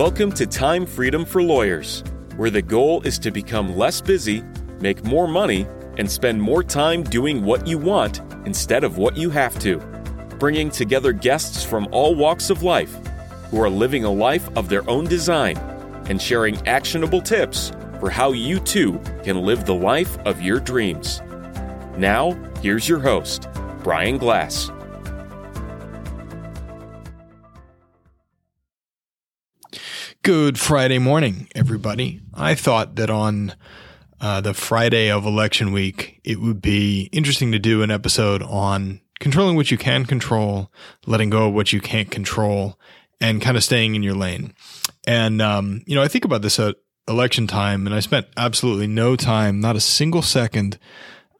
Welcome to Time Freedom for Lawyers, where the goal is to become less busy, make more money, and spend more time doing what you want instead of what you have to. Bringing together guests from all walks of life who are living a life of their own design and sharing actionable tips for how you too can live the life of your dreams. Now, here's your host, Brian Glass. Good Friday morning, everybody. I thought that on uh, the Friday of election week, it would be interesting to do an episode on controlling what you can control, letting go of what you can't control, and kind of staying in your lane. And, um, you know, I think about this at election time, and I spent absolutely no time, not a single second,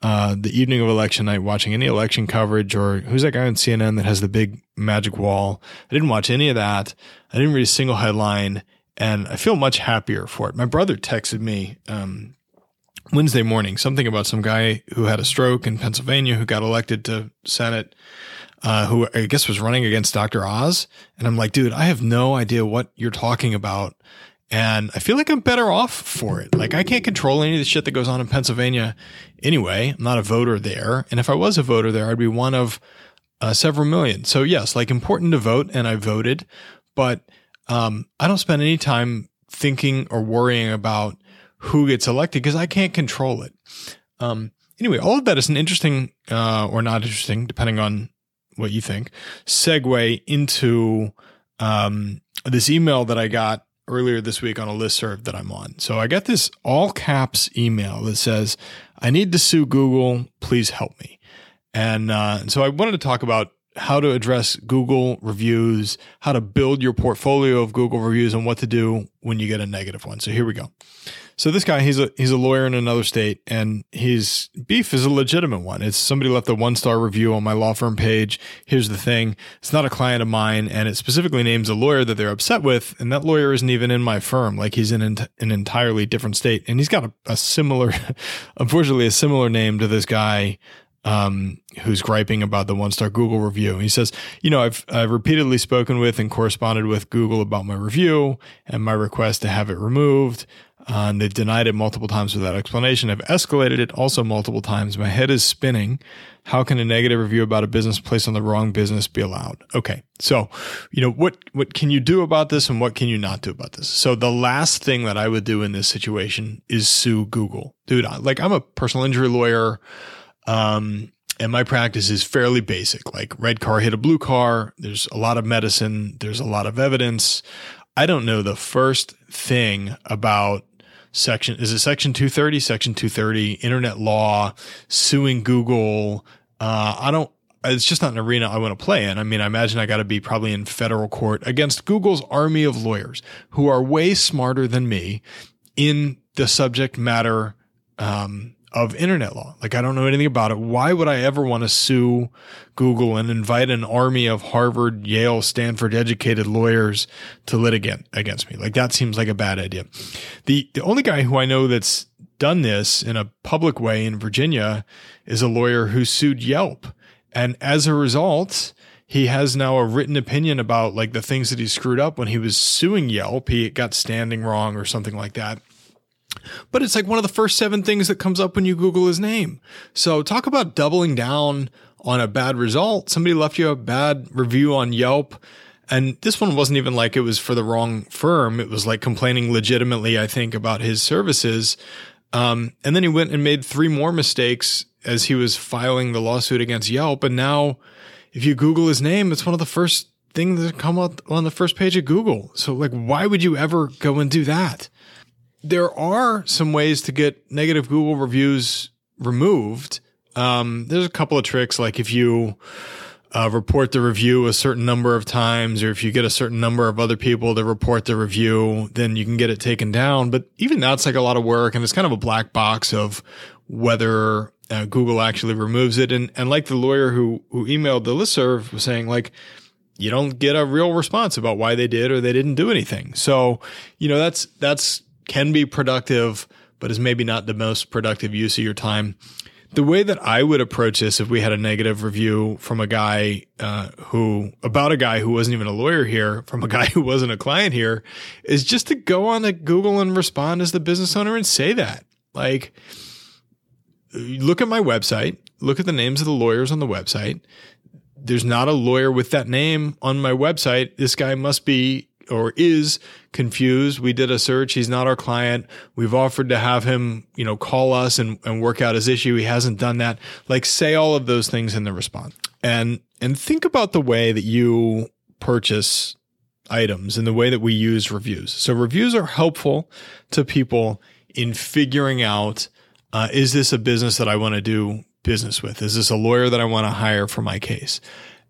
uh, the evening of election night watching any election coverage or who's that guy on CNN that has the big magic wall. I didn't watch any of that. I didn't read a single headline and I feel much happier for it. My brother texted me, um, Wednesday morning, something about some guy who had a stroke in Pennsylvania who got elected to Senate, uh, who I guess was running against Dr. Oz. And I'm like, dude, I have no idea what you're talking about. And I feel like I'm better off for it. Like I can't control any of the shit that goes on in Pennsylvania anyway. I'm not a voter there. And if I was a voter there, I'd be one of uh, several million. So yes, like important to vote and I voted, but um, I don't spend any time thinking or worrying about who gets elected because I can't control it. Um, anyway, all of that is an interesting uh, or not interesting, depending on what you think, segue into um, this email that I got earlier this week on a listserv that I'm on. So I got this all caps email that says, I need to sue Google. Please help me. And, uh, and so I wanted to talk about how to address Google reviews, how to build your portfolio of Google reviews, and what to do when you get a negative one. So here we go. So this guy, he's a he's a lawyer in another state, and his beef is a legitimate one. It's somebody left a one star review on my law firm page. Here's the thing: it's not a client of mine, and it specifically names a lawyer that they're upset with, and that lawyer isn't even in my firm. Like he's in an, entirely different state, and he's got a, a similar, unfortunately, a similar name to this guy um, who's griping about the one star Google review. He says, you know, I've, I've repeatedly spoken with and corresponded with Google about my review and my request to have it removed. Uh, and they've denied it multiple times without explanation. I've escalated it also multiple times. My head is spinning. How can a negative review about a business placed on the wrong business be allowed? Okay. So, you know, what, what can you do about this and what can you not do about this? So the last thing that I would do in this situation is sue Google. Dude, like I'm a personal injury lawyer. Um, and my practice is fairly basic like red car hit a blue car. There's a lot of medicine, there's a lot of evidence. I don't know the first thing about section is it section 230 section 230 internet law suing google uh, i don't it's just not an arena i want to play in i mean i imagine i got to be probably in federal court against google's army of lawyers who are way smarter than me in the subject matter um, of internet law. Like I don't know anything about it. Why would I ever want to sue Google and invite an army of Harvard, Yale, Stanford educated lawyers to litigate against me? Like that seems like a bad idea. The the only guy who I know that's done this in a public way in Virginia is a lawyer who sued Yelp. And as a result, he has now a written opinion about like the things that he screwed up when he was suing Yelp. He got standing wrong or something like that. But it's like one of the first seven things that comes up when you Google his name. So talk about doubling down on a bad result. Somebody left you a bad review on Yelp. And this one wasn't even like it was for the wrong firm. It was like complaining legitimately, I think, about his services. Um, and then he went and made three more mistakes as he was filing the lawsuit against Yelp. And now, if you Google his name, it's one of the first things that come up on the first page of Google. So, like, why would you ever go and do that? There are some ways to get negative Google reviews removed. Um, there's a couple of tricks, like if you uh, report the review a certain number of times, or if you get a certain number of other people to report the review, then you can get it taken down. But even that's like a lot of work, and it's kind of a black box of whether uh, Google actually removes it. And and like the lawyer who who emailed the listserv was saying, like you don't get a real response about why they did or they didn't do anything. So you know that's that's can be productive, but is maybe not the most productive use of your time. the way that I would approach this if we had a negative review from a guy uh, who about a guy who wasn't even a lawyer here, from a guy who wasn't a client here, is just to go on to Google and respond as the business owner and say that. Like, look at my website, look at the names of the lawyers on the website. There's not a lawyer with that name on my website. This guy must be or is confused. We did a search. He's not our client. We've offered to have him, you know, call us and, and work out his issue. He hasn't done that. Like say all of those things in the response and, and think about the way that you purchase items and the way that we use reviews. So reviews are helpful to people in figuring out, uh, is this a business that I want to do business with? Is this a lawyer that I want to hire for my case?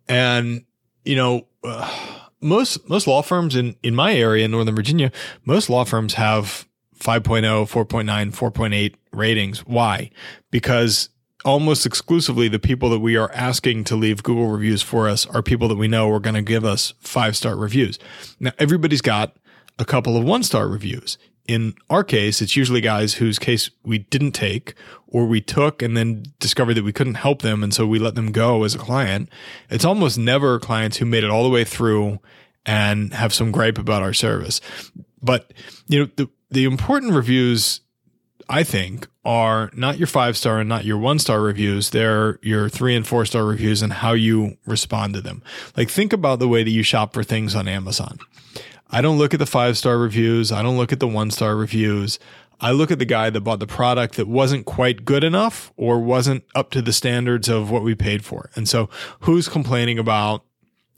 And, you know, uh, most most law firms in in my area in Northern Virginia, most law firms have 5.0, 4.9, 4.8 ratings. Why? Because almost exclusively the people that we are asking to leave Google reviews for us are people that we know are going to give us five star reviews. Now, everybody's got a couple of one star reviews. In our case, it's usually guys whose case we didn't take or we took and then discovered that we couldn't help them. And so we let them go as a client. It's almost never clients who made it all the way through and have some gripe about our service. But, you know, the, the important reviews, I think, are not your five star and not your one star reviews. They're your three and four star reviews and how you respond to them. Like think about the way that you shop for things on Amazon. I don't look at the five star reviews. I don't look at the one star reviews. I look at the guy that bought the product that wasn't quite good enough or wasn't up to the standards of what we paid for. And so who's complaining about,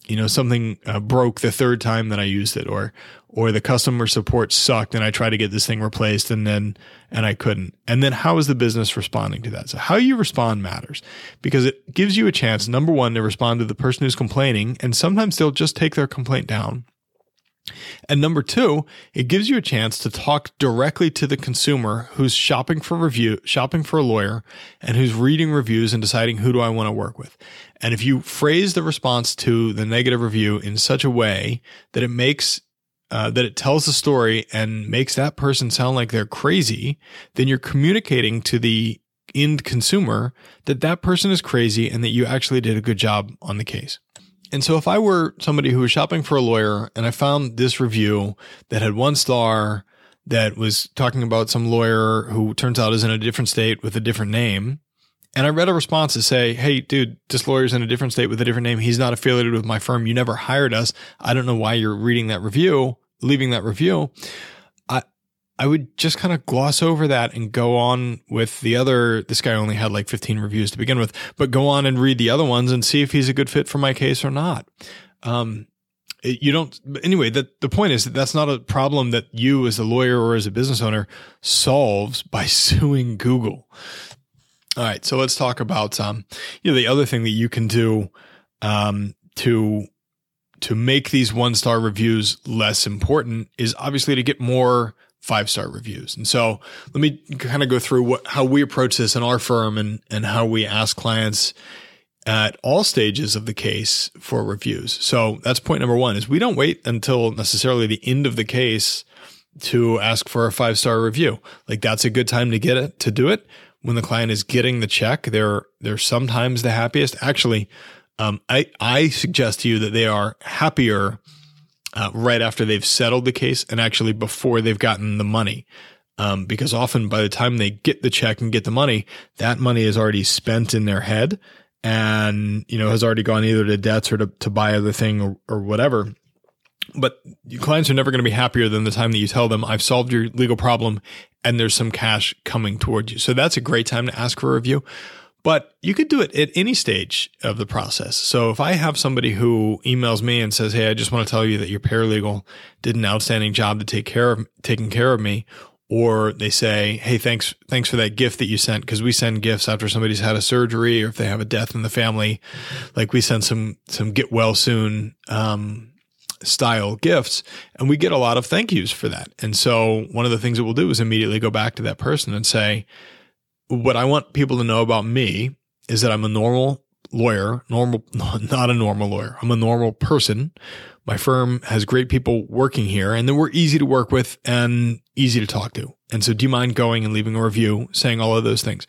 you know, something uh, broke the third time that I used it or, or the customer support sucked and I tried to get this thing replaced and then, and I couldn't. And then how is the business responding to that? So how you respond matters because it gives you a chance, number one, to respond to the person who's complaining. And sometimes they'll just take their complaint down and number two, it gives you a chance to talk directly to the consumer who's shopping for review, shopping for a lawyer and who's reading reviews and deciding who do I want to work with. And if you phrase the response to the negative review in such a way that it makes uh, that it tells the story and makes that person sound like they're crazy, then you're communicating to the end consumer that that person is crazy and that you actually did a good job on the case. And so if I were somebody who was shopping for a lawyer and I found this review that had one star that was talking about some lawyer who turns out is in a different state with a different name, and I read a response to say, Hey, dude, this lawyer's in a different state with a different name. He's not affiliated with my firm. You never hired us. I don't know why you're reading that review, leaving that review. I would just kind of gloss over that and go on with the other. This guy only had like 15 reviews to begin with, but go on and read the other ones and see if he's a good fit for my case or not. Um, you don't anyway the, the point is that that's not a problem that you as a lawyer or as a business owner solves by suing google all right so let's talk about um you know the other thing that you can do um to to make these one star reviews less important is obviously to get more five star reviews. And so let me kind of go through what, how we approach this in our firm and, and how we ask clients at all stages of the case for reviews. So that's point number one is we don't wait until necessarily the end of the case to ask for a five star review. Like that's a good time to get it, to do it. When the client is getting the check, they're, they're sometimes the happiest. Actually, um, I, I suggest to you that they are happier uh, right after they've settled the case and actually before they've gotten the money. Um, because often by the time they get the check and get the money, that money is already spent in their head and, you know, has already gone either to debts or to, to buy other thing or, or whatever. But clients are never going to be happier than the time that you tell them, I've solved your legal problem and there's some cash coming towards you. So that's a great time to ask for a review. But you could do it at any stage of the process. So if I have somebody who emails me and says, Hey, I just want to tell you that your paralegal did an outstanding job to take care of taking care of me. Or they say, Hey, thanks, thanks for that gift that you sent. Cause we send gifts after somebody's had a surgery or if they have a death in the family. Like we send some, some get well soon, um, style gifts and we get a lot of thank yous for that. And so one of the things that we'll do is immediately go back to that person and say, what I want people to know about me is that I'm a normal lawyer, normal, not a normal lawyer. I'm a normal person. My firm has great people working here and then we're easy to work with and easy to talk to. And so do you mind going and leaving a review saying all of those things?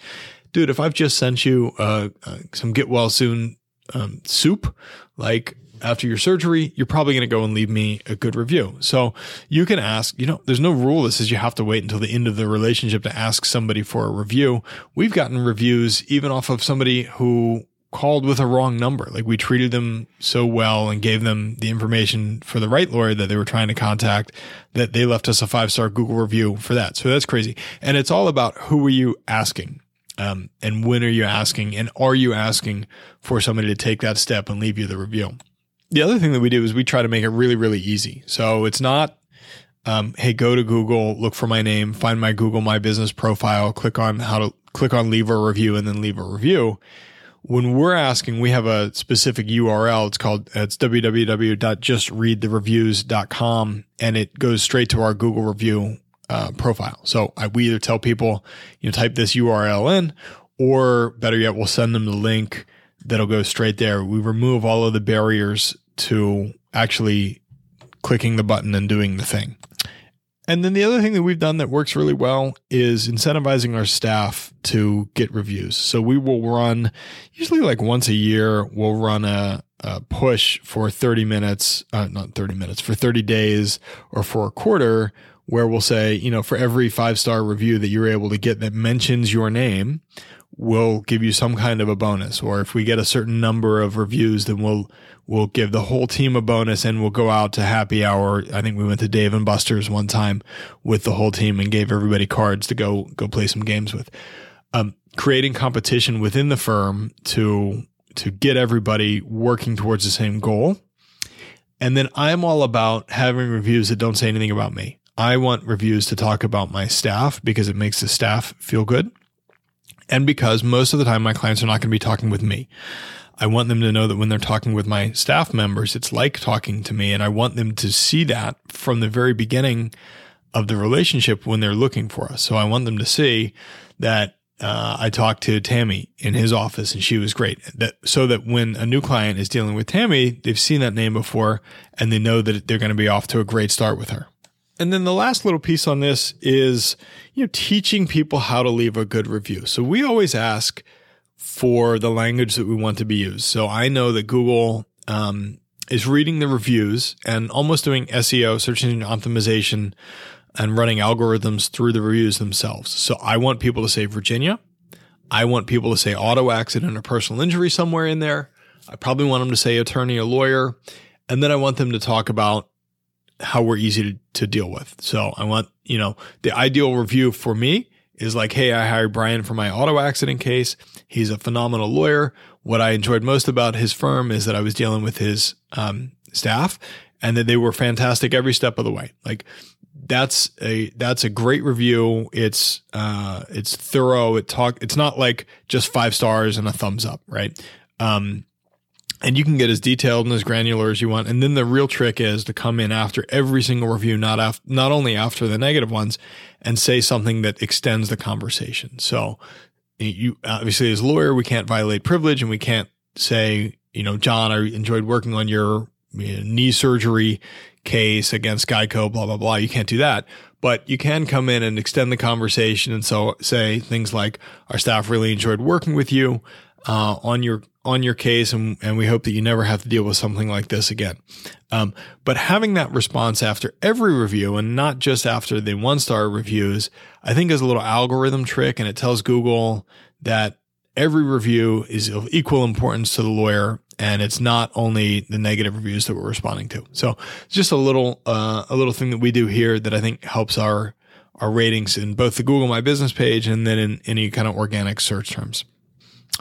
dude, if I've just sent you uh, uh, some get well soon um, soup, like after your surgery, you're probably going to go and leave me a good review. So you can ask, you know, there's no rule that says you have to wait until the end of the relationship to ask somebody for a review. We've gotten reviews even off of somebody who called with a wrong number. Like we treated them so well and gave them the information for the right lawyer that they were trying to contact that they left us a five star Google review for that. So that's crazy. And it's all about who are you asking? Um, and when are you asking? And are you asking for somebody to take that step and leave you the review? The other thing that we do is we try to make it really, really easy. So it's not, um, hey, go to Google, look for my name, find my Google My Business profile, click on how to click on leave a review, and then leave a review. When we're asking, we have a specific URL. It's called, it's www.justreadthereviews.com and it goes straight to our Google review uh, profile. So I, we either tell people, you know, type this URL in, or better yet, we'll send them the link that'll go straight there. We remove all of the barriers to actually clicking the button and doing the thing. And then the other thing that we've done that works really well is incentivizing our staff to get reviews. So we will run usually like once a year, we'll run a, a push for 30 minutes, uh, not 30 minutes, for 30 days or for a quarter where we'll say, you know, for every five star review that you're able to get that mentions your name, we'll give you some kind of a bonus. Or if we get a certain number of reviews, then we'll we'll give the whole team a bonus and we'll go out to happy hour. I think we went to Dave and Buster's one time with the whole team and gave everybody cards to go go play some games with. Um, creating competition within the firm to to get everybody working towards the same goal. And then I'm all about having reviews that don't say anything about me. I want reviews to talk about my staff because it makes the staff feel good and because most of the time my clients are not going to be talking with me. I want them to know that when they're talking with my staff members, it's like talking to me. And I want them to see that from the very beginning of the relationship when they're looking for us. So I want them to see that uh, I talked to Tammy in his office and she was great. That so that when a new client is dealing with Tammy, they've seen that name before and they know that they're going to be off to a great start with her. And then the last little piece on this is, you know, teaching people how to leave a good review. So we always ask for the language that we want to be used. So I know that Google um, is reading the reviews and almost doing SEO, search engine optimization, and running algorithms through the reviews themselves. So I want people to say Virginia. I want people to say auto accident or personal injury somewhere in there. I probably want them to say attorney or lawyer. And then I want them to talk about how we're easy to, to deal with. So I want, you know, the ideal review for me is like, Hey, I hired Brian for my auto accident case. He's a phenomenal lawyer. What I enjoyed most about his firm is that I was dealing with his, um, staff and that they were fantastic every step of the way. Like that's a, that's a great review. It's, uh, it's thorough. It talk, it's not like just five stars and a thumbs up, right? Um, and you can get as detailed and as granular as you want. And then the real trick is to come in after every single review, not af- not only after the negative ones, and say something that extends the conversation. So you obviously as a lawyer, we can't violate privilege and we can't say, you know, John, I enjoyed working on your you know, knee surgery case against Geico, blah, blah, blah. You can't do that. But you can come in and extend the conversation and so say things like, our staff really enjoyed working with you uh, on your on your case, and, and we hope that you never have to deal with something like this again. Um, but having that response after every review, and not just after the one star reviews, I think is a little algorithm trick, and it tells Google that every review is of equal importance to the lawyer and it's not only the negative reviews that we're responding to. So it's just a little, uh, a little thing that we do here that I think helps our, our ratings in both the Google My Business page and then in any kind of organic search terms.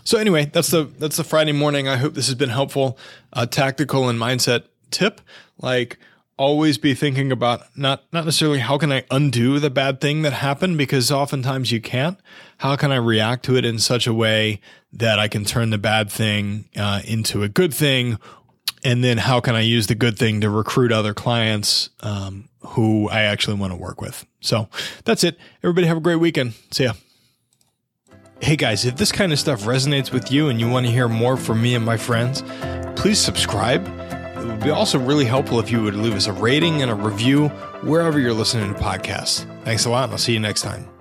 So anyway, that's the that's the Friday morning. I hope this has been helpful. A tactical and mindset tip, like always be thinking about not not necessarily how can I undo the bad thing that happened because oftentimes you can't. How can I react to it in such a way that I can turn the bad thing uh, into a good thing, and then how can I use the good thing to recruit other clients um, who I actually want to work with. So that's it. Everybody have a great weekend. See ya. Hey guys, if this kind of stuff resonates with you and you want to hear more from me and my friends, please subscribe. It would be also really helpful if you would leave us a rating and a review wherever you're listening to podcasts. Thanks a lot, and I'll see you next time.